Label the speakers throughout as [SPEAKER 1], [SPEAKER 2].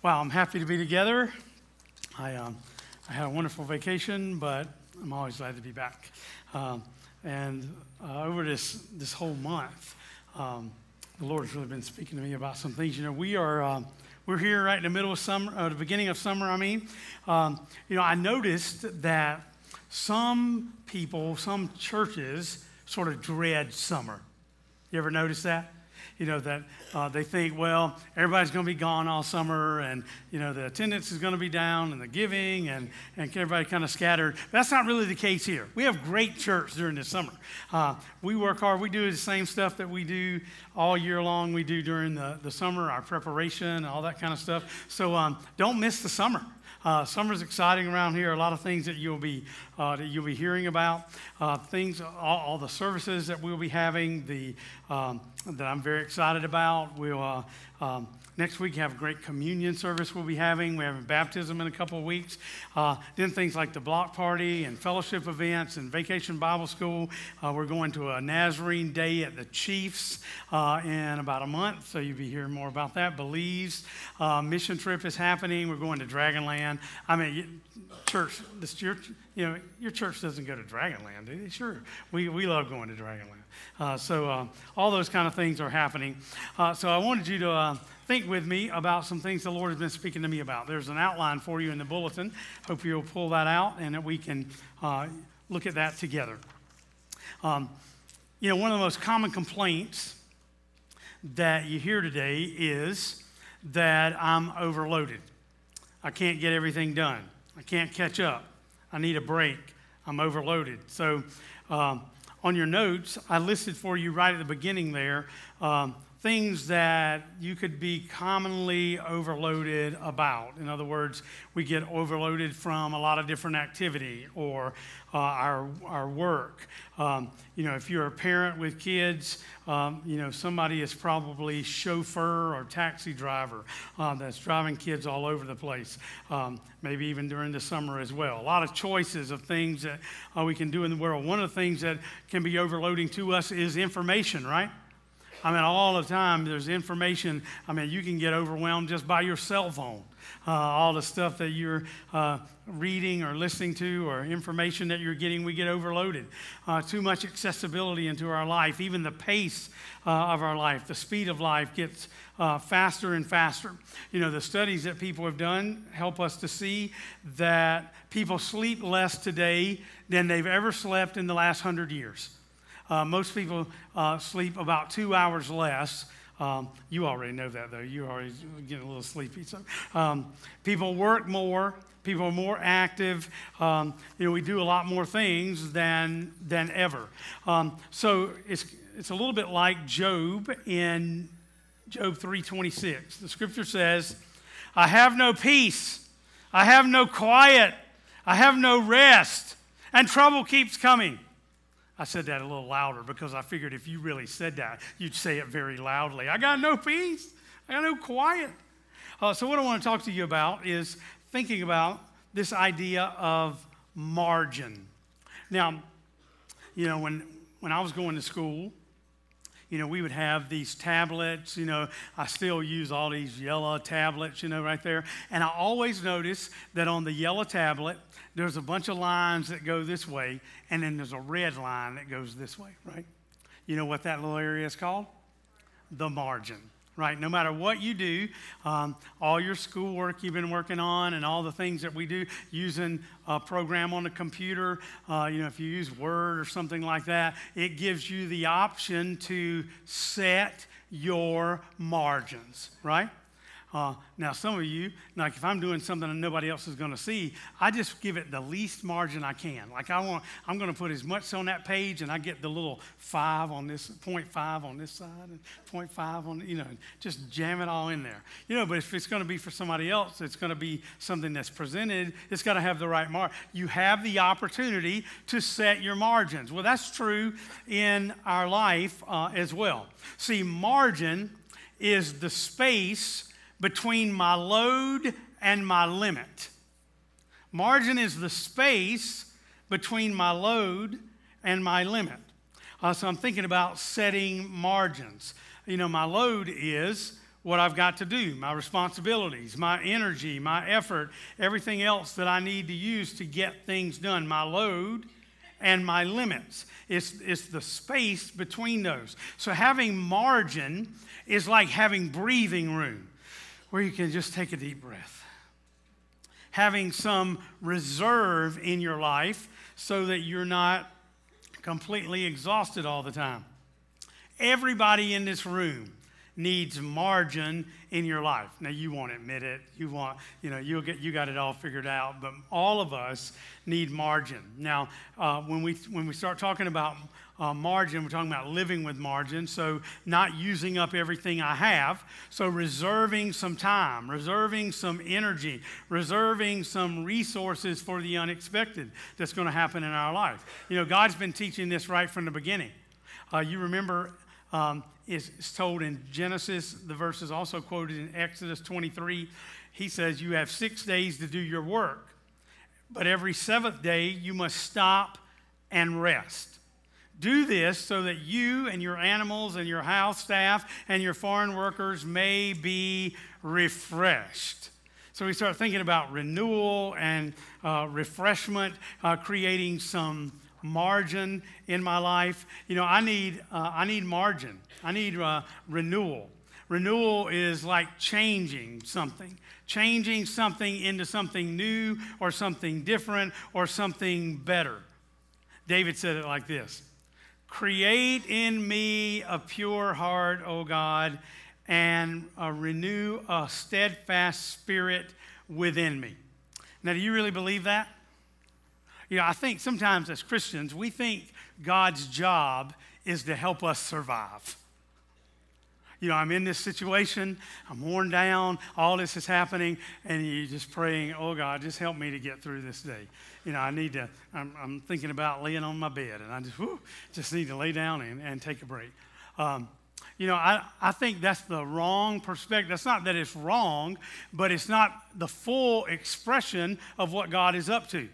[SPEAKER 1] Wow, I'm happy to be together. I, um, I had a wonderful vacation, but I'm always glad to be back. Um, and uh, over this, this whole month, um, the Lord has really been speaking to me about some things. You know, we are um, we're here right in the middle of summer, uh, the beginning of summer. I mean, um, you know, I noticed that some people, some churches, sort of dread summer. You ever notice that? You know, that uh, they think, well, everybody's going to be gone all summer and, you know, the attendance is going to be down and the giving and, and everybody kind of scattered. That's not really the case here. We have great church during the summer. Uh, we work hard. We do the same stuff that we do all year long. We do during the, the summer, our preparation, all that kind of stuff. So um, don't miss the summer. Uh, summer's exciting around here. A lot of things that you'll be uh, that you'll be hearing about. Uh, things, all, all, the services that we'll be having. The um, that I'm very excited about. We'll uh, um, Next week, have a great communion service we'll be having. We're having baptism in a couple of weeks. Uh, then things like the block party and fellowship events and vacation Bible school. Uh, we're going to a Nazarene day at the Chiefs uh, in about a month, so you'll be hearing more about that. Belize uh, mission trip is happening. We're going to Dragonland. I mean, church, this your, you know, your church doesn't go to Dragonland, do they? Sure, we, we love going to Dragonland. Uh, so uh, all those kind of things are happening. so I wanted you to think with me about some things the Lord has been speaking to me about. There's an outline for you in the bulletin. Hope you'll pull that out and that we can uh, look at that together. Um, you know, one of the most common complaints that you hear today is that I'm overloaded. I can't get everything done. I can't catch up. I need a break. I'm overloaded. So, um, on your notes, I listed for you right at the beginning there um, things that you could be commonly overloaded about. In other words, we get overloaded from a lot of different activity or uh, our, our work. Um, you know, if you're a parent with kids, um, you know, somebody is probably chauffeur or taxi driver uh, that's driving kids all over the place, um, maybe even during the summer as well. A lot of choices of things that uh, we can do in the world. One of the things that can be overloading to us is information, right? I mean, all the time there's information. I mean, you can get overwhelmed just by your cell phone. Uh, all the stuff that you're uh, reading or listening to or information that you're getting, we get overloaded. Uh, too much accessibility into our life, even the pace uh, of our life, the speed of life gets uh, faster and faster. You know, the studies that people have done help us to see that people sleep less today than they've ever slept in the last hundred years. Uh, most people uh, sleep about two hours less. Um, you already know that, though. You already get a little sleepy. So, um, people work more. People are more active. Um, you know, we do a lot more things than than ever. Um, so it's it's a little bit like Job in Job 3:26. The scripture says, "I have no peace. I have no quiet. I have no rest, and trouble keeps coming." I said that a little louder because I figured if you really said that, you'd say it very loudly. I got no peace, I got no quiet. Uh, so, what I want to talk to you about is thinking about this idea of margin. Now, you know, when, when I was going to school, you know, we would have these tablets, you know, I still use all these yellow tablets, you know, right there. And I always notice that on the yellow tablet, there's a bunch of lines that go this way, and then there's a red line that goes this way, right? You know what that little area is called? The margin, right? No matter what you do, um, all your schoolwork you've been working on and all the things that we do using a program on the computer, uh, you know, if you use Word or something like that, it gives you the option to set your margins, right? Uh, now, some of you, like if I'm doing something that nobody else is going to see, I just give it the least margin I can. Like I want, I'm going to put as much on that page, and I get the little five on this, point five on this side, and point five on, you know, just jam it all in there. You know, but if it's going to be for somebody else, it's going to be something that's presented. It's got to have the right mark. You have the opportunity to set your margins. Well, that's true in our life uh, as well. See, margin is the space between my load and my limit. Margin is the space between my load and my limit. Uh, so I'm thinking about setting margins. You know, my load is what I've got to do, my responsibilities, my energy, my effort, everything else that I need to use to get things done, my load and my limits. It's, it's the space between those. So having margin is like having breathing room where you can just take a deep breath. Having some reserve in your life so that you're not completely exhausted all the time. Everybody in this room needs margin in your life. Now you won't admit it. You want, you know, you'll get you got it all figured out. But all of us need margin. Now, uh, when we when we start talking about uh, margin, we're talking about living with margin. So not using up everything I have. So reserving some time, reserving some energy, reserving some resources for the unexpected that's going to happen in our life. You know, God's been teaching this right from the beginning. Uh, you remember um, is told in Genesis. The verse is also quoted in Exodus 23. He says, You have six days to do your work, but every seventh day you must stop and rest. Do this so that you and your animals and your house staff and your foreign workers may be refreshed. So we start thinking about renewal and uh, refreshment, uh, creating some margin in my life. You know, I need, uh, I need margin. I need uh, renewal. Renewal is like changing something, changing something into something new or something different or something better. David said it like this Create in me a pure heart, O God, and uh, renew a steadfast spirit within me. Now, do you really believe that? You know, I think sometimes as Christians, we think God's job is to help us survive. You know, I'm in this situation, I'm worn down, all this is happening, and you're just praying, oh God, just help me to get through this day. You know, I need to, I'm, I'm thinking about laying on my bed, and I just, whew, just need to lay down and, and take a break. Um, you know, I, I think that's the wrong perspective. That's not that it's wrong, but it's not the full expression of what God is up to.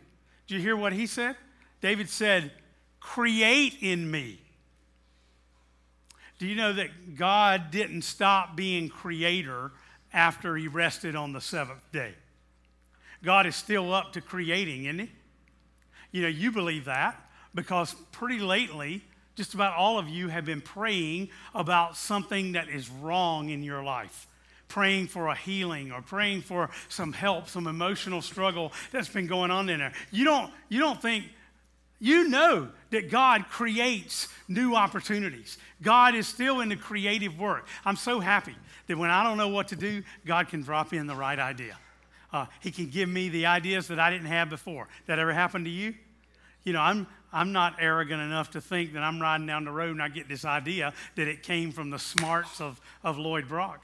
[SPEAKER 1] Do you hear what he said? David said, Create in me. Do you know that God didn't stop being creator after he rested on the seventh day? God is still up to creating, isn't he? You know, you believe that because pretty lately, just about all of you have been praying about something that is wrong in your life praying for a healing or praying for some help, some emotional struggle that's been going on in there. You don't, you don't think, you know that God creates new opportunities. God is still in the creative work. I'm so happy that when I don't know what to do, God can drop in the right idea. Uh, he can give me the ideas that I didn't have before. That ever happened to you? You know, I'm, I'm not arrogant enough to think that I'm riding down the road and I get this idea that it came from the smarts of, of Lloyd Brock.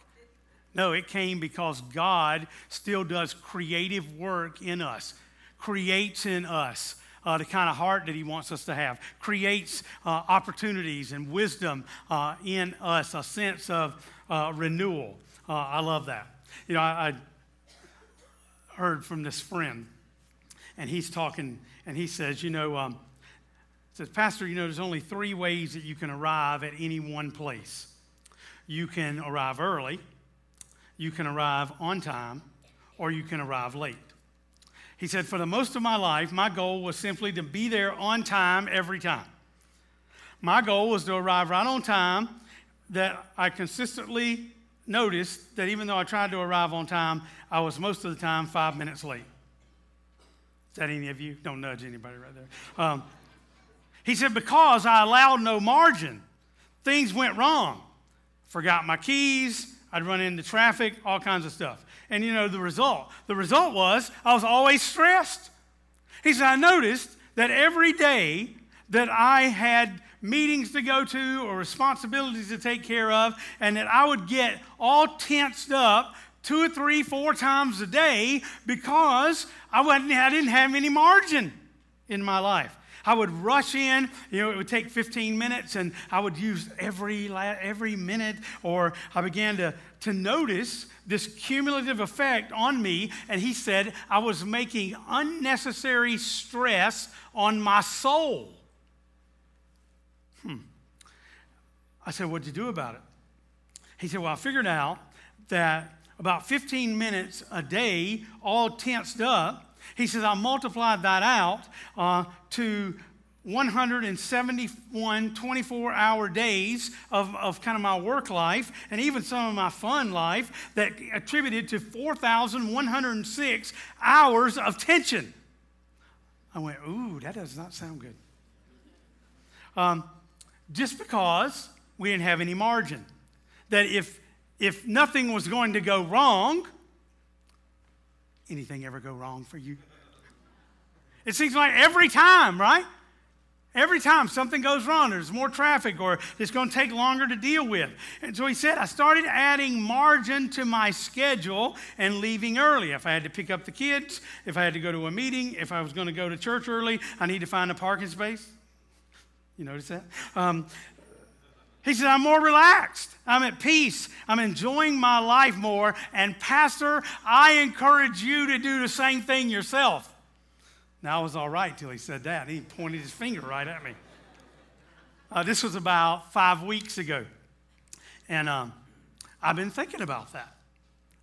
[SPEAKER 1] No, it came because God still does creative work in us, creates in us uh, the kind of heart that He wants us to have, creates uh, opportunities and wisdom uh, in us, a sense of uh, renewal. Uh, I love that. You know, I, I heard from this friend, and he's talking, and he says, you know, um, says, Pastor, you know, there's only three ways that you can arrive at any one place. You can arrive early you can arrive on time or you can arrive late. He said, For the most of my life, my goal was simply to be there on time every time. My goal was to arrive right on time, that I consistently noticed that even though I tried to arrive on time, I was most of the time five minutes late. Is that any of you? Don't nudge anybody right there. Um, he said, Because I allowed no margin, things went wrong. Forgot my keys, I'd run into traffic, all kinds of stuff. And you know the result? The result was I was always stressed. He said, I noticed that every day that I had meetings to go to or responsibilities to take care of, and that I would get all tensed up two or three, four times a day because I, wasn't, I didn't have any margin in my life. I would rush in, you know, it would take 15 minutes, and I would use every, every minute, or I began to, to notice this cumulative effect on me, and he said I was making unnecessary stress on my soul. Hmm. I said, What'd you do about it? He said, Well, I figured out that about 15 minutes a day, all tensed up, he says, I multiplied that out uh, to 171 24 hour days of, of kind of my work life and even some of my fun life that attributed to 4,106 hours of tension. I went, ooh, that does not sound good. Um, just because we didn't have any margin. That if, if nothing was going to go wrong, anything ever go wrong for you? It seems like every time, right? Every time something goes wrong, there's more traffic or it's going to take longer to deal with. And so he said, I started adding margin to my schedule and leaving early. If I had to pick up the kids, if I had to go to a meeting, if I was going to go to church early, I need to find a parking space. You notice that? Um, he said, I'm more relaxed. I'm at peace. I'm enjoying my life more. And, Pastor, I encourage you to do the same thing yourself. Now, I was all right till he said that. He pointed his finger right at me. Uh, this was about five weeks ago. And um, I've been thinking about that.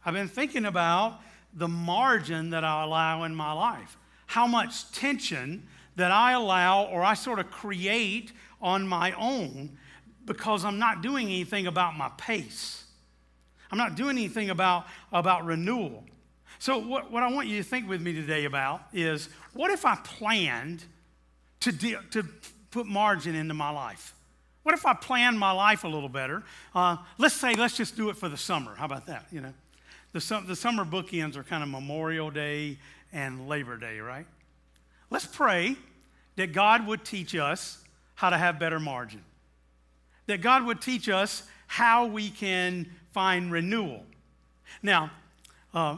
[SPEAKER 1] I've been thinking about the margin that I allow in my life, how much tension that I allow or I sort of create on my own because I'm not doing anything about my pace. I'm not doing anything about, about renewal. So, what, what I want you to think with me today about is what if I planned to, de- to put margin into my life? What if I planned my life a little better? Uh, let's say, let's just do it for the summer. How about that? You know, the, the summer bookends are kind of Memorial Day and Labor Day, right? Let's pray that God would teach us how to have better margin, that God would teach us how we can find renewal. Now, uh,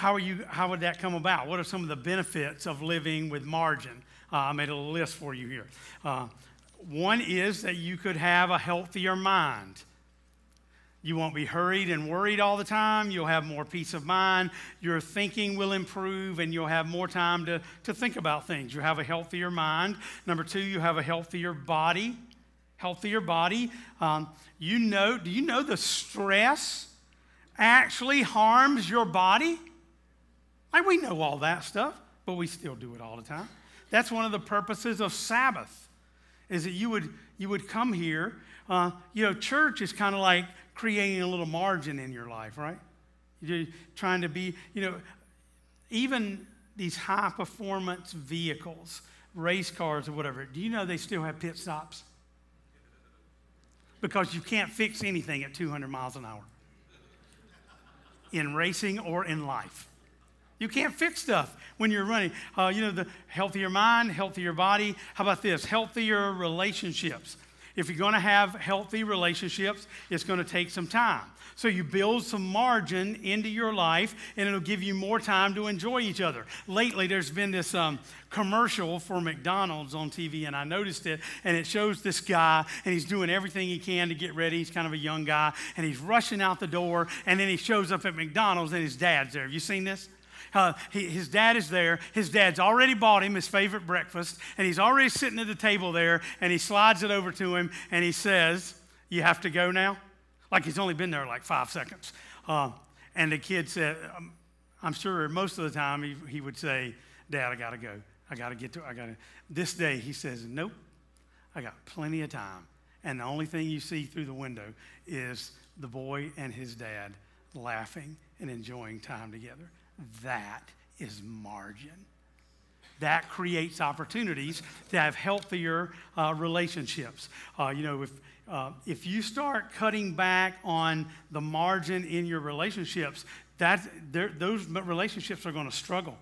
[SPEAKER 1] how, are you, how would that come about? What are some of the benefits of living with margin? Uh, I made a list for you here. Uh, one is that you could have a healthier mind. You won't be hurried and worried all the time. You'll have more peace of mind. Your thinking will improve and you'll have more time to, to think about things. You have a healthier mind. Number two, you have a healthier body. Healthier body. Um, you know, do you know the stress actually harms your body? Like we know all that stuff, but we still do it all the time. That's one of the purposes of Sabbath, is that you would you would come here. Uh, you know, church is kind of like creating a little margin in your life, right? You're trying to be, you know, even these high performance vehicles, race cars or whatever. Do you know they still have pit stops? Because you can't fix anything at 200 miles an hour in racing or in life. You can't fix stuff when you're running. Uh, you know, the healthier mind, healthier body. How about this? Healthier relationships. If you're going to have healthy relationships, it's going to take some time. So you build some margin into your life, and it'll give you more time to enjoy each other. Lately, there's been this um, commercial for McDonald's on TV, and I noticed it, and it shows this guy, and he's doing everything he can to get ready. He's kind of a young guy, and he's rushing out the door, and then he shows up at McDonald's, and his dad's there. Have you seen this? Uh, he, his dad is there. His dad's already bought him his favorite breakfast, and he's already sitting at the table there, and he slides it over to him, and he says, You have to go now? Like he's only been there like five seconds. Uh, and the kid said, um, I'm sure most of the time he, he would say, Dad, I got to go. I got to get to, I got to. This day, he says, Nope, I got plenty of time. And the only thing you see through the window is the boy and his dad laughing and enjoying time together. That is margin. That creates opportunities to have healthier uh, relationships. Uh, you know, if, uh, if you start cutting back on the margin in your relationships, that, those relationships are going to struggle.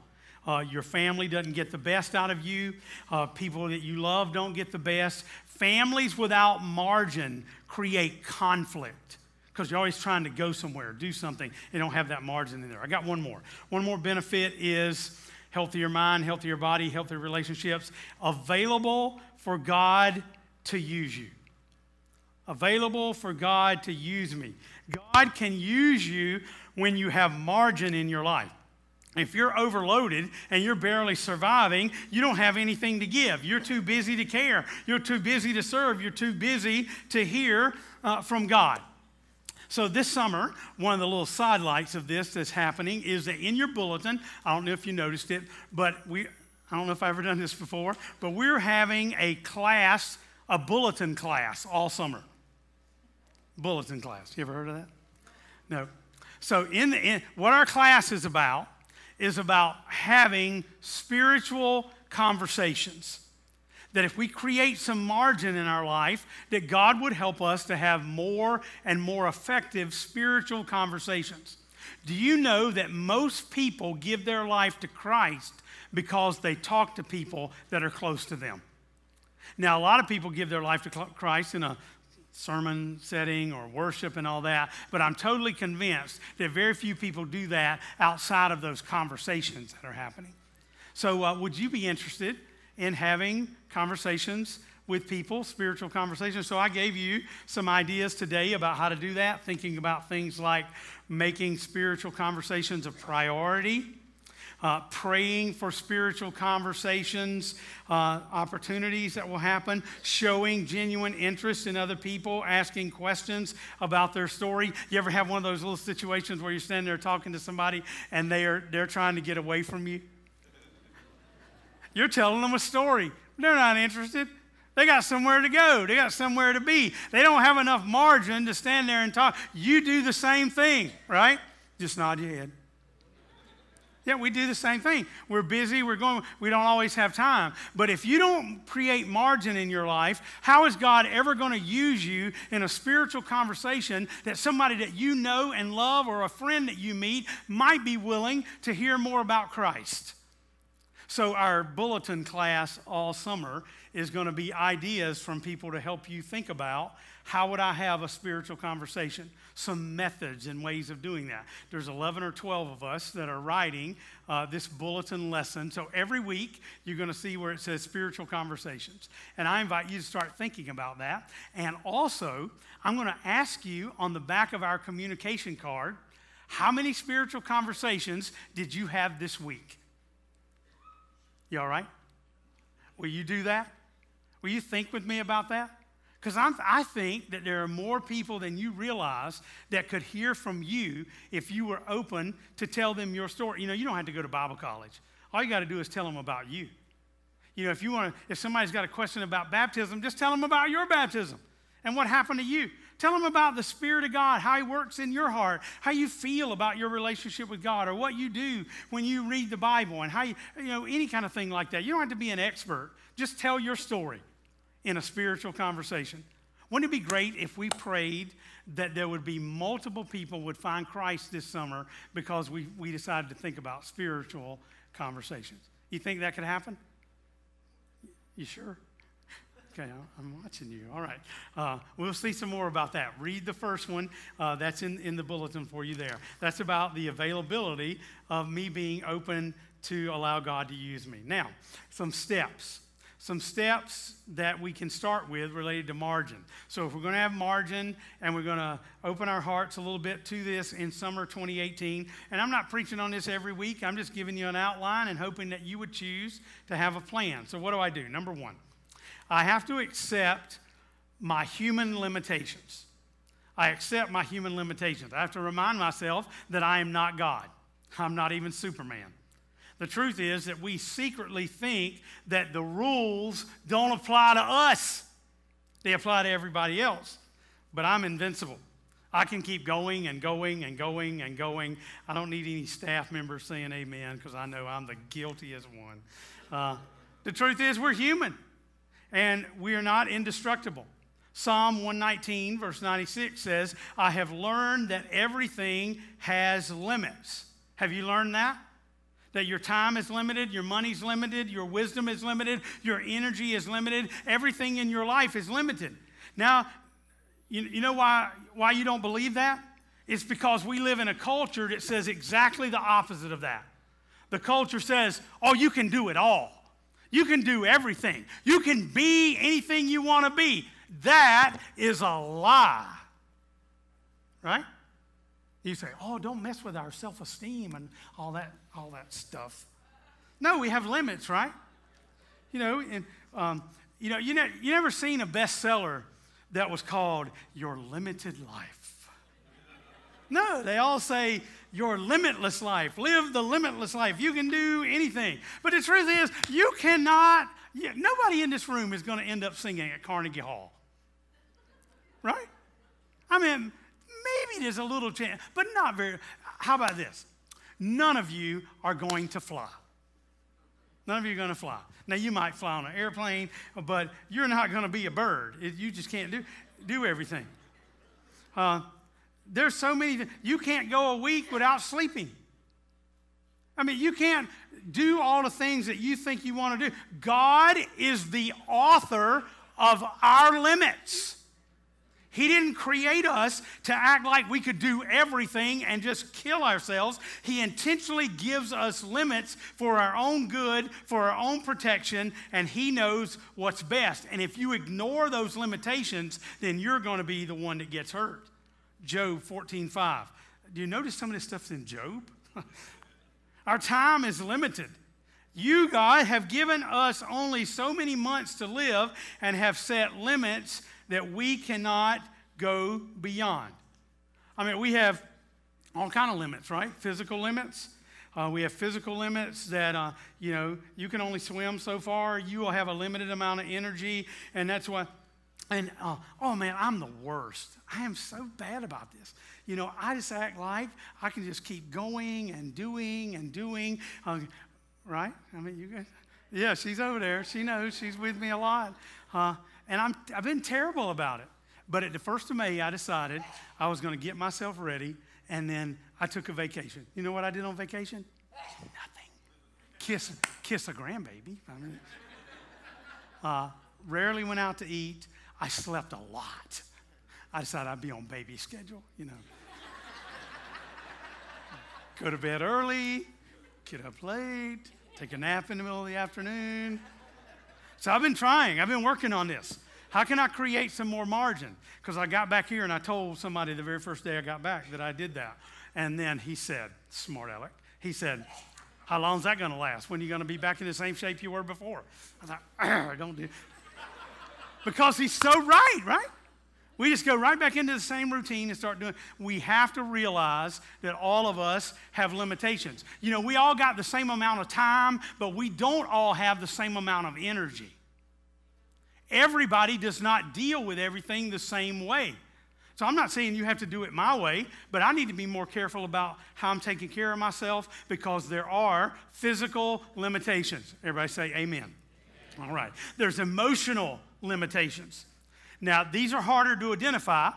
[SPEAKER 1] Uh, your family doesn't get the best out of you. Uh, people that you love don't get the best. Families without margin create conflict because you're always trying to go somewhere, do something, and don't have that margin in there. I got one more. One more benefit is healthier mind, healthier body, healthier relationships, available for God to use you. Available for God to use me. God can use you when you have margin in your life. If you're overloaded and you're barely surviving, you don't have anything to give. You're too busy to care. You're too busy to serve. You're too busy to hear uh, from God. So this summer, one of the little sidelights of this that's happening is that in your bulletin, I don't know if you noticed it, but we, I don't know if I've ever done this before, but we're having a class, a bulletin class all summer. Bulletin class. You ever heard of that? No. So in, the, in what our class is about is about having spiritual conversations that if we create some margin in our life, that God would help us to have more and more effective spiritual conversations. Do you know that most people give their life to Christ because they talk to people that are close to them? Now, a lot of people give their life to Christ in a sermon setting or worship and all that, but I'm totally convinced that very few people do that outside of those conversations that are happening. So, uh, would you be interested in having conversations with people, spiritual conversations. So I gave you some ideas today about how to do that, thinking about things like making spiritual conversations a priority. Uh, praying for spiritual conversations, uh, opportunities that will happen, showing genuine interest in other people, asking questions about their story. You ever have one of those little situations where you're standing there talking to somebody and they are, they're trying to get away from you? You're telling them a story. They're not interested. They got somewhere to go. They got somewhere to be. They don't have enough margin to stand there and talk. You do the same thing, right? Just nod your head. Yeah, we do the same thing. We're busy, we're going, we don't always have time. But if you don't create margin in your life, how is God ever going to use you in a spiritual conversation that somebody that you know and love or a friend that you meet might be willing to hear more about Christ? So, our bulletin class all summer is going to be ideas from people to help you think about how would I have a spiritual conversation? Some methods and ways of doing that. There's 11 or 12 of us that are writing uh, this bulletin lesson. So every week you're going to see where it says spiritual conversations. And I invite you to start thinking about that. And also, I'm going to ask you on the back of our communication card how many spiritual conversations did you have this week? You all right? Will you do that? Will you think with me about that? Because I think that there are more people than you realize that could hear from you if you were open to tell them your story. You know, you don't have to go to Bible college. All you got to do is tell them about you. You know, if you want to, if somebody's got a question about baptism, just tell them about your baptism and what happened to you. Tell them about the Spirit of God, how He works in your heart, how you feel about your relationship with God, or what you do when you read the Bible, and how you, you know, any kind of thing like that. You don't have to be an expert. Just tell your story in a spiritual conversation. Wouldn't it be great if we prayed that there would be multiple people would find Christ this summer because we, we decided to think about spiritual conversations? You think that could happen? You sure? Okay, I'm watching you. All right. Uh, we'll see some more about that. Read the first one. Uh, that's in, in the bulletin for you there. That's about the availability of me being open to allow God to use me. Now, some steps. Some steps that we can start with related to margin. So, if we're going to have margin and we're going to open our hearts a little bit to this in summer 2018, and I'm not preaching on this every week, I'm just giving you an outline and hoping that you would choose to have a plan. So, what do I do? Number one, I have to accept my human limitations. I accept my human limitations. I have to remind myself that I am not God. I'm not even Superman. The truth is that we secretly think that the rules don't apply to us, they apply to everybody else. But I'm invincible. I can keep going and going and going and going. I don't need any staff members saying amen because I know I'm the guiltiest one. Uh, the truth is, we're human and we are not indestructible. Psalm 119, verse 96 says, I have learned that everything has limits. Have you learned that? That your time is limited, your money's limited, your wisdom is limited, your energy is limited, everything in your life is limited. Now, you, you know why, why you don't believe that? It's because we live in a culture that says exactly the opposite of that. The culture says, oh, you can do it all. You can do everything. You can be anything you want to be. That is a lie. Right? You say, oh, don't mess with our self esteem and all that, all that stuff. No, we have limits, right? You know, and, um, you know, you, ne- you never seen a bestseller that was called Your Limited Life. No, they all say your limitless life. Live the limitless life. You can do anything. But the truth is, you cannot, you, nobody in this room is going to end up singing at Carnegie Hall. Right? I mean, maybe there's a little chance, but not very. How about this? None of you are going to fly. None of you are going to fly. Now, you might fly on an airplane, but you're not going to be a bird. You just can't do, do everything. Uh, there's so many, you can't go a week without sleeping. I mean, you can't do all the things that you think you want to do. God is the author of our limits. He didn't create us to act like we could do everything and just kill ourselves. He intentionally gives us limits for our own good, for our own protection, and He knows what's best. And if you ignore those limitations, then you're going to be the one that gets hurt. Job 14 5. Do you notice some of this stuff's in Job? our time is limited. You, God, have given us only so many months to live and have set limits that we cannot go beyond. I mean, we have all kind of limits, right? Physical limits. Uh, we have physical limits that, uh, you know, you can only swim so far. You will have a limited amount of energy, and that's why. And uh, oh man, I'm the worst. I am so bad about this. You know, I just act like I can just keep going and doing and doing. Uh, right? I mean, you guys. Yeah, she's over there. She knows. She's with me a lot. Uh, and I'm, I've been terrible about it. But at the first of May, I decided I was going to get myself ready, and then I took a vacation. You know what I did on vacation? Nothing. Kiss, kiss a grandbaby. I mean, uh, rarely went out to eat. I slept a lot. I decided I'd be on baby schedule, you know. Go to bed early, get up late, take a nap in the middle of the afternoon. So I've been trying, I've been working on this. How can I create some more margin? Because I got back here and I told somebody the very first day I got back that I did that. And then he said, smart Alec, he said, How long is that going to last? When are you going to be back in the same shape you were before? I thought, I don't do Because he's so right, right? We just go right back into the same routine and start doing. We have to realize that all of us have limitations. You know, we all got the same amount of time, but we don't all have the same amount of energy. Everybody does not deal with everything the same way. So I'm not saying you have to do it my way, but I need to be more careful about how I'm taking care of myself because there are physical limitations. Everybody say amen. amen. All right. There's emotional limitations. Now, these are harder to identify.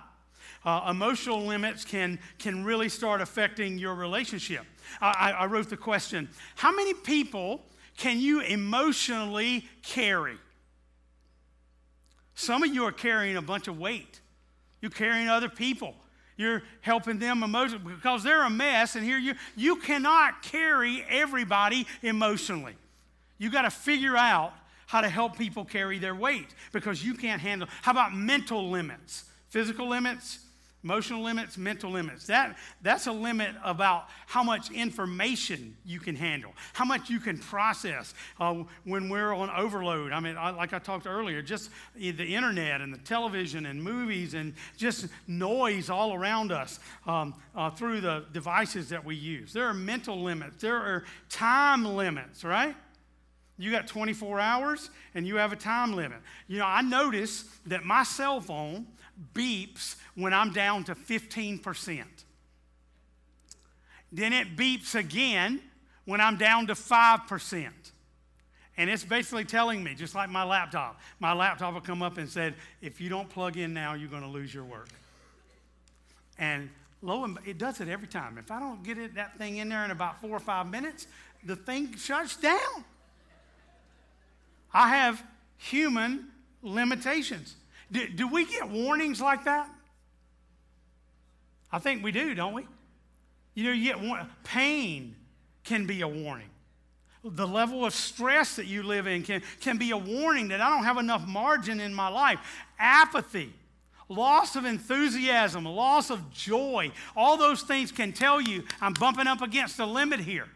[SPEAKER 1] Uh, emotional limits can, can really start affecting your relationship. I, I wrote the question How many people can you emotionally carry? Some of you are carrying a bunch of weight. You're carrying other people. You're helping them emotionally because they're a mess, and here you you cannot carry everybody emotionally. You got to figure out how to help people carry their weight because you can't handle. How about mental limits? Physical limits, emotional limits, mental limits. That, that's a limit about how much information you can handle, how much you can process uh, when we're on overload. I mean, I, like I talked earlier, just the internet and the television and movies and just noise all around us um, uh, through the devices that we use. There are mental limits, there are time limits, right? You got 24 hours and you have a time limit. You know, I notice that my cell phone beeps when I'm down to 15%. Then it beeps again when I'm down to 5%. And it's basically telling me, just like my laptop, my laptop will come up and said, if you don't plug in now, you're going to lose your work. And lo and it does it every time. If I don't get it, that thing in there in about four or five minutes, the thing shuts down. I have human limitations. Do, do we get warnings like that? I think we do, don't we? You know, you get pain can be a warning. The level of stress that you live in can, can be a warning that I don't have enough margin in my life. Apathy, loss of enthusiasm, loss of joy, all those things can tell you I'm bumping up against the limit here.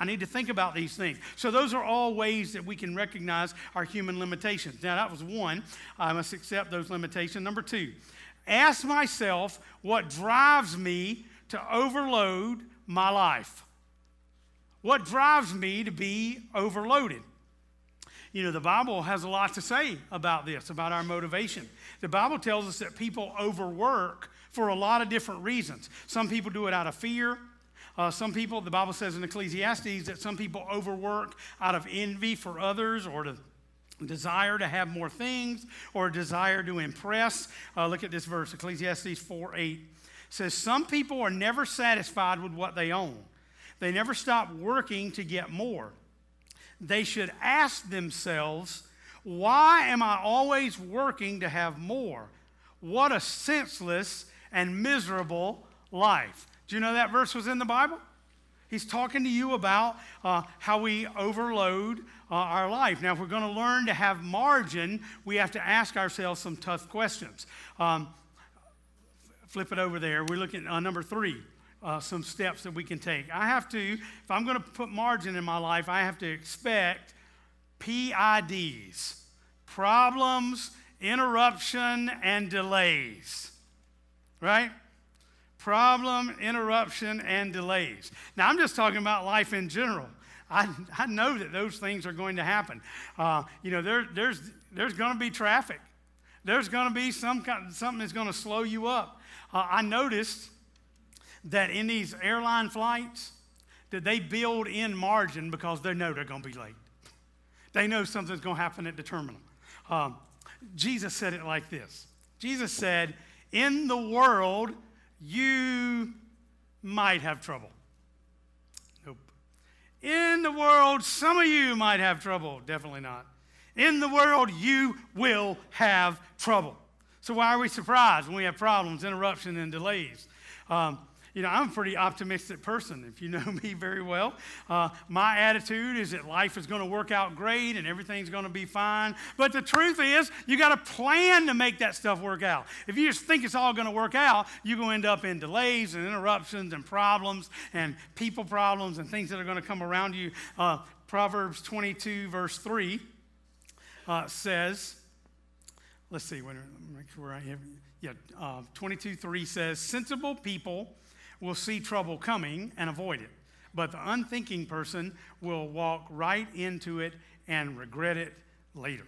[SPEAKER 1] I need to think about these things. So, those are all ways that we can recognize our human limitations. Now, that was one. I must accept those limitations. Number two, ask myself what drives me to overload my life? What drives me to be overloaded? You know, the Bible has a lot to say about this, about our motivation. The Bible tells us that people overwork for a lot of different reasons. Some people do it out of fear. Uh, some people, the Bible says in Ecclesiastes, that some people overwork out of envy for others or to desire to have more things or desire to impress. Uh, look at this verse, Ecclesiastes 4 8 says, Some people are never satisfied with what they own, they never stop working to get more. They should ask themselves, Why am I always working to have more? What a senseless and miserable life. Do you know that verse was in the Bible? He's talking to you about uh, how we overload uh, our life. Now, if we're going to learn to have margin, we have to ask ourselves some tough questions. Um, flip it over there. We're looking at uh, number three. Uh, some steps that we can take. I have to, if I'm going to put margin in my life, I have to expect PIDs problems, interruption, and delays. Right? Problem, interruption, and delays. Now, I'm just talking about life in general. I, I know that those things are going to happen. Uh, you know, there, there's, there's going to be traffic. There's going to be some kind, something that's going to slow you up. Uh, I noticed that in these airline flights, that they build in margin because they know they're going to be late. They know something's going to happen at the terminal. Um, Jesus said it like this Jesus said, In the world, you might have trouble. Nope. In the world, some of you might have trouble. Definitely not. In the world, you will have trouble. So, why are we surprised when we have problems, interruptions, and delays? Um, you know, I'm a pretty optimistic person, if you know me very well. Uh, my attitude is that life is going to work out great and everything's going to be fine. But the truth is, you got to plan to make that stuff work out. If you just think it's all going to work out, you're going to end up in delays and interruptions and problems and people problems and things that are going to come around you. Uh, Proverbs 22, verse 3 uh, says, let's see, wait, make sure I have, yeah, uh, 22, 3 says, sensible people will see trouble coming and avoid it. But the unthinking person will walk right into it and regret it later.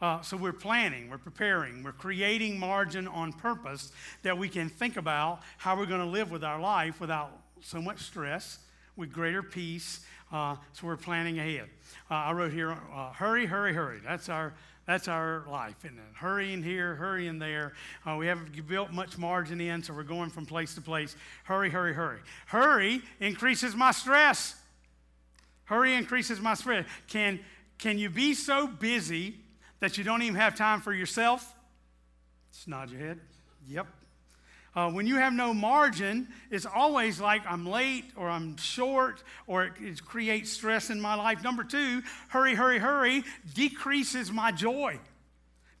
[SPEAKER 1] Uh, so we're planning, we're preparing, we're creating margin on purpose that we can think about how we're going to live with our life without so much stress, with greater peace. Uh, so we're planning ahead. Uh, I wrote here, uh, hurry, hurry, hurry. That's our that's our life, isn't it? Hurrying here, hurrying there. Uh, we haven't built much margin in, so we're going from place to place. Hurry, hurry, hurry. Hurry increases my stress. Hurry increases my stress. Can, can you be so busy that you don't even have time for yourself? Just nod your head. Yep. Uh, when you have no margin, it's always like I'm late or I'm short or it, it creates stress in my life. Number two, hurry, hurry, hurry decreases my joy.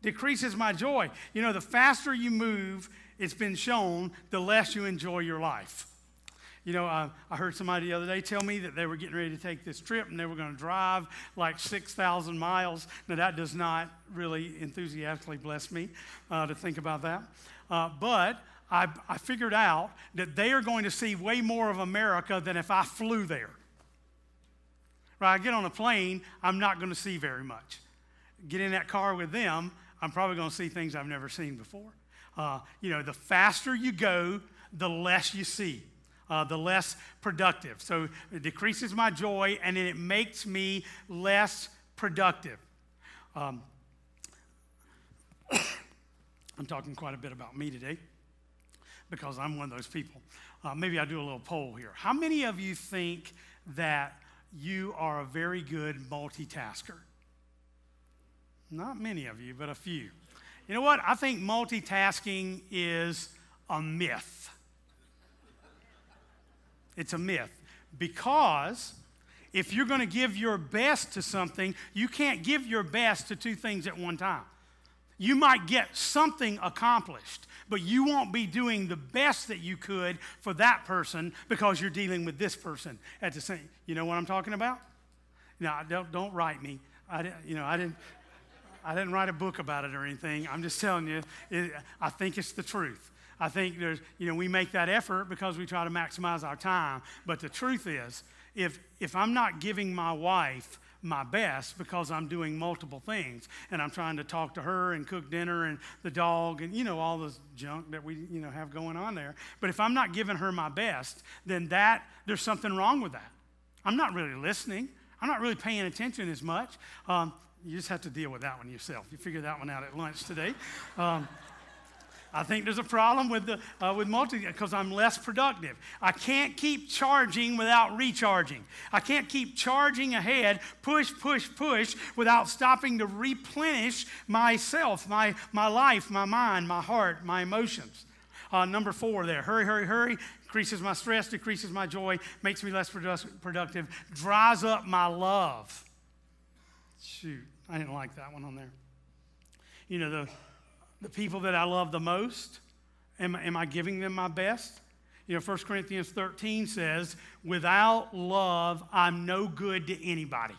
[SPEAKER 1] Decreases my joy. You know, the faster you move, it's been shown, the less you enjoy your life. You know, I, I, heard somebody the other day tell me that they were getting ready to take this trip and they were going to drive like 6,000 miles. Now, that does not really enthusiastically bless me uh, to think about that. Uh, but I, I figured out that they are going to see way more of America than if I flew there. Right? I get on a plane, I'm not going to see very much. Get in that car with them, I'm probably going to see things I've never seen before. Uh, you know, the faster you go, the less you see. Uh, the less productive. So it decreases my joy and it makes me less productive. Um, I'm talking quite a bit about me today because I'm one of those people. Uh, maybe I do a little poll here. How many of you think that you are a very good multitasker? Not many of you, but a few. You know what? I think multitasking is a myth. It's a myth because if you're going to give your best to something, you can't give your best to two things at one time. You might get something accomplished, but you won't be doing the best that you could for that person because you're dealing with this person at the same. You know what I'm talking about? No, don't don't write me. I didn't, you know I didn't I didn't write a book about it or anything. I'm just telling you. It, I think it's the truth. I think there's, you know, we make that effort because we try to maximize our time. But the truth is, if, if I'm not giving my wife my best because I'm doing multiple things and I'm trying to talk to her and cook dinner and the dog and you know all this junk that we you know have going on there. But if I'm not giving her my best, then that there's something wrong with that. I'm not really listening. I'm not really paying attention as much. Um, you just have to deal with that one yourself. You figure that one out at lunch today. Um, I think there's a problem with the uh, with multi because I'm less productive. I can't keep charging without recharging. I can't keep charging ahead, push, push, push, without stopping to replenish myself, my my life, my mind, my heart, my emotions. Uh, number four there. Hurry, hurry, hurry. Increases my stress, decreases my joy, makes me less produ- productive, dries up my love. Shoot, I didn't like that one on there. You know, the the people that I love the most? Am, am I giving them my best? You know, 1 Corinthians 13 says, without love, I'm no good to anybody.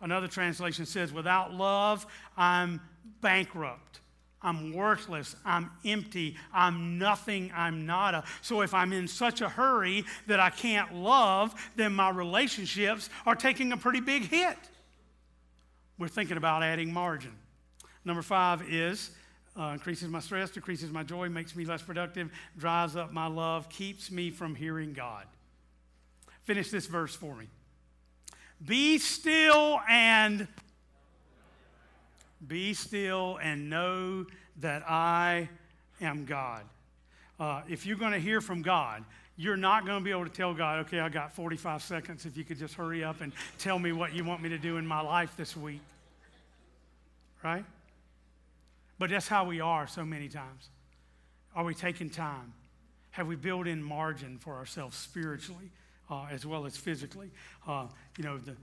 [SPEAKER 1] Another translation says, without love, I'm bankrupt. I'm worthless. I'm empty. I'm nothing. I'm nada. So if I'm in such a hurry that I can't love, then my relationships are taking a pretty big hit. We're thinking about adding margin. Number five is uh, increases my stress, decreases my joy, makes me less productive, dries up my love, keeps me from hearing God. Finish this verse for me. Be still and be still and know that I am God. Uh, if you're going to hear from God, you're not going to be able to tell God, okay, I got 45 seconds. If you could just hurry up and tell me what you want me to do in my life this week. Right? But that's how we are so many times. Are we taking time? Have we built in margin for ourselves spiritually uh, as well as physically? Uh, you know, the,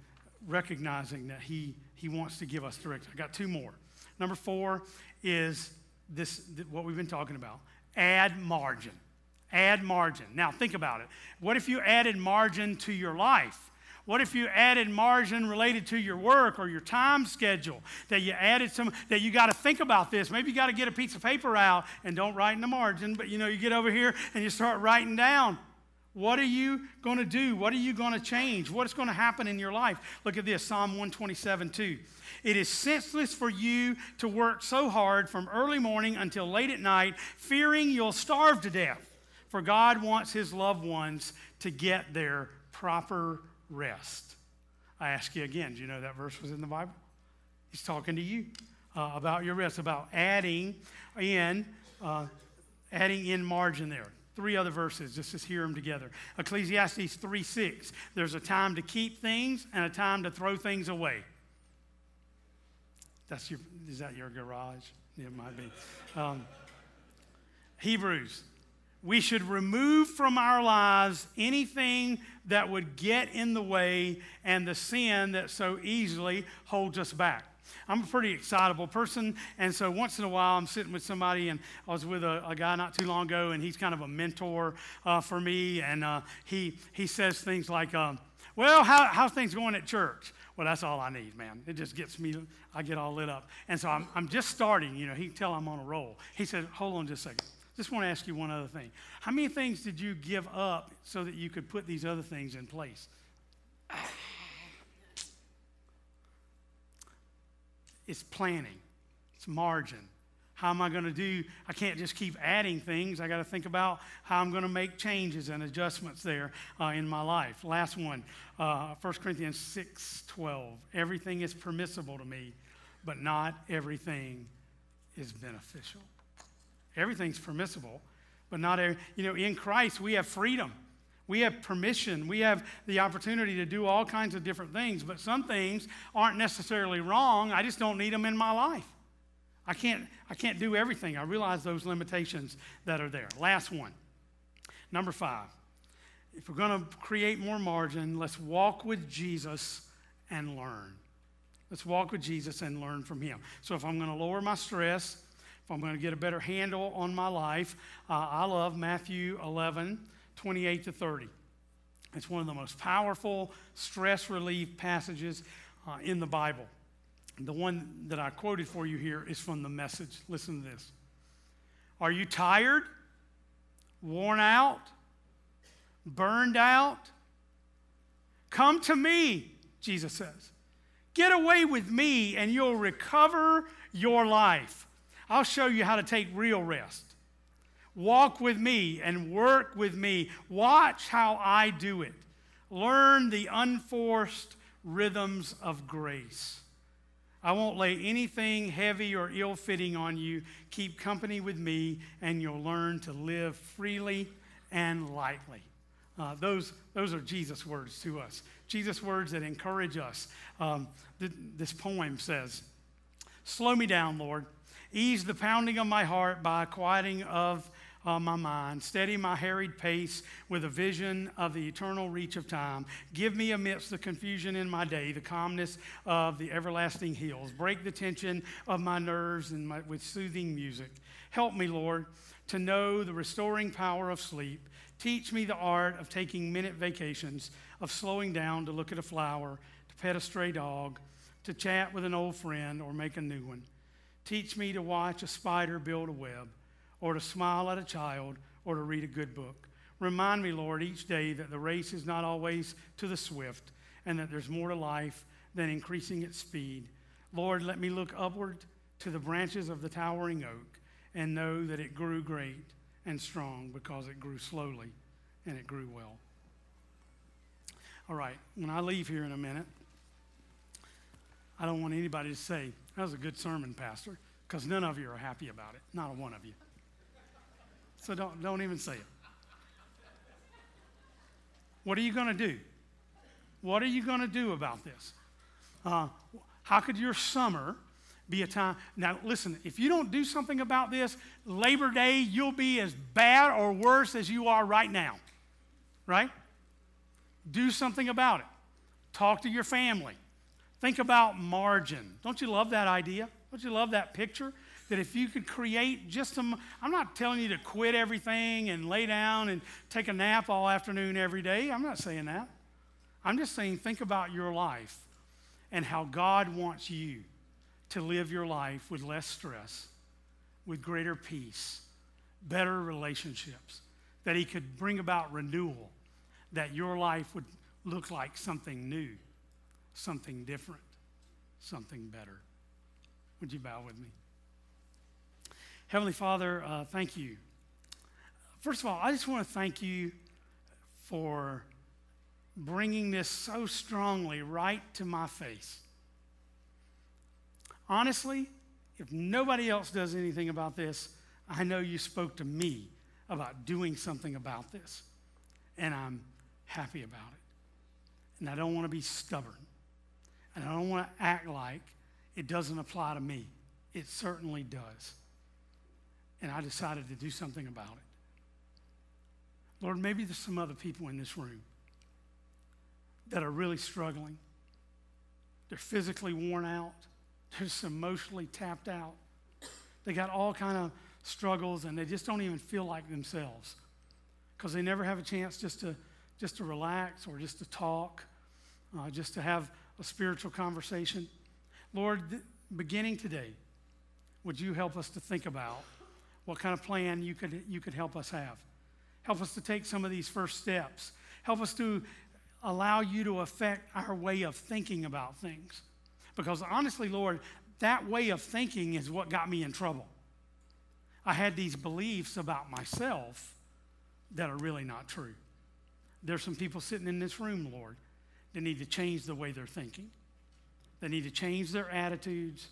[SPEAKER 1] recognizing that he, he wants to give us direction. I got two more. Number four is this, what we've been talking about add margin. Add margin. Now, think about it. What if you added margin to your life? What if you added margin related to your work or your time schedule? That you added some, that you got to think about this. Maybe you got to get a piece of paper out and don't write in the margin, but you know, you get over here and you start writing down. What are you going to do? What are you going to change? What is going to happen in your life? Look at this Psalm 127 2. It is senseless for you to work so hard from early morning until late at night, fearing you'll starve to death. For God wants his loved ones to get their proper rest. I ask you again, do you know that verse was in the Bible? He's talking to you uh, about your rest, about adding in, uh, adding in margin there. Three other verses, just to hear them together. Ecclesiastes 3 6. There's a time to keep things and a time to throw things away. That's your, is that your garage? It might be. Um, Hebrews we should remove from our lives anything that would get in the way and the sin that so easily holds us back. I'm a pretty excitable person, and so once in a while I'm sitting with somebody, and I was with a, a guy not too long ago, and he's kind of a mentor uh, for me, and uh, he, he says things like, um, Well, how, how's things going at church? Well, that's all I need, man. It just gets me, I get all lit up. And so I'm, I'm just starting, you know, he can tell I'm on a roll. He said, Hold on just a second. Just want to ask you one other thing. How many things did you give up so that you could put these other things in place? It's planning, it's margin. How am I going to do? I can't just keep adding things. I got to think about how I'm going to make changes and adjustments there uh, in my life. Last one, uh, 1 Corinthians 6 12. Everything is permissible to me, but not everything is beneficial. Everything's permissible, but not every, you know, in Christ we have freedom. We have permission. We have the opportunity to do all kinds of different things, but some things aren't necessarily wrong. I just don't need them in my life. I can't, I can't do everything. I realize those limitations that are there. Last one. Number five. If we're going to create more margin, let's walk with Jesus and learn. Let's walk with Jesus and learn from him. So if I'm going to lower my stress, I'm going to get a better handle on my life, uh, I love Matthew 11, 28 to 30. It's one of the most powerful stress relief passages uh, in the Bible. The one that I quoted for you here is from the message. Listen to this. Are you tired? worn out, burned out, come to me, Jesus says. Get away with me and you'll recover your life. I'll show you how to take real rest. Walk with me and work with me. Watch how I do it. Learn the unforced rhythms of grace. I won't lay anything heavy or ill fitting on you. Keep company with me, and you'll learn to live freely and lightly. Uh, those, those are Jesus' words to us. Jesus' words that encourage us. Um, th- this poem says, Slow me down, Lord. Ease the pounding of my heart by quieting of uh, my mind. Steady my harried pace with a vision of the eternal reach of time. Give me amidst the confusion in my day the calmness of the everlasting hills. Break the tension of my nerves and my, with soothing music. Help me, Lord, to know the restoring power of sleep. Teach me the art of taking minute vacations, of slowing down to look at a flower, to pet a stray dog, to chat with an old friend, or make a new one. Teach me to watch a spider build a web or to smile at a child, or to read a good book. Remind me, Lord, each day that the race is not always to the swift and that there's more to life than increasing its speed. Lord, let me look upward to the branches of the towering oak and know that it grew great and strong because it grew slowly and it grew well. All right, when I leave here in a minute, I don't want anybody to say, that was a good sermon, Pastor, because none of you are happy about it. Not a one of you. So don't, don't even say it. What are you going to do? What are you going to do about this? Uh, how could your summer be a time? Now, listen, if you don't do something about this, Labor Day, you'll be as bad or worse as you are right now, right? Do something about it. Talk to your family. Think about margin. Don't you love that idea? Don't you love that picture? that if you could create just some, I'm not telling you to quit everything and lay down and take a nap all afternoon every day. I'm not saying that. I'm just saying think about your life and how God wants you to live your life with less stress, with greater peace, better relationships, that He could bring about renewal, that your life would look like something new, something different, something better. Would you bow with me? Heavenly Father, uh, thank you. First of all, I just want to thank you for bringing this so strongly right to my face. Honestly, if nobody else does anything about this, I know you spoke to me about doing something about this. And I'm happy about it. And I don't want to be stubborn. And I don't want to act like it doesn't apply to me. It certainly does and I decided to do something about it. Lord, maybe there's some other people in this room that are really struggling. They're physically worn out. They're just emotionally tapped out. They got all kind of struggles and they just don't even feel like themselves because they never have a chance just to just to relax or just to talk, uh, just to have a spiritual conversation. Lord, beginning today, would you help us to think about what kind of plan you could, you could help us have. Help us to take some of these first steps. Help us to allow you to affect our way of thinking about things. Because honestly, Lord, that way of thinking is what got me in trouble. I had these beliefs about myself that are really not true. There's some people sitting in this room, Lord, that need to change the way they're thinking. They need to change their attitudes.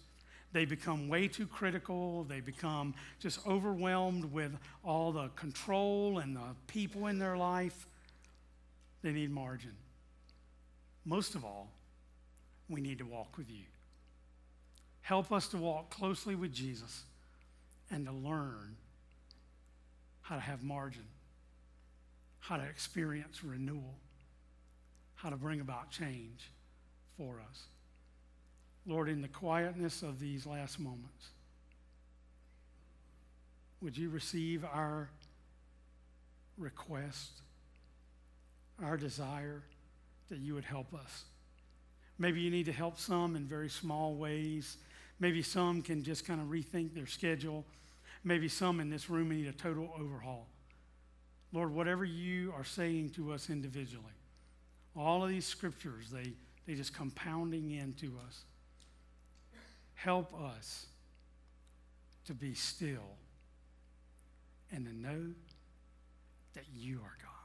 [SPEAKER 1] They become way too critical. They become just overwhelmed with all the control and the people in their life. They need margin. Most of all, we need to walk with you. Help us to walk closely with Jesus and to learn how to have margin, how to experience renewal, how to bring about change for us. Lord, in the quietness of these last moments, would you receive our request, our desire that you would help us? Maybe you need to help some in very small ways. Maybe some can just kind of rethink their schedule. Maybe some in this room need a total overhaul. Lord, whatever you are saying to us individually, all of these scriptures, they, they just compounding into us. Help us to be still and to know that you are God.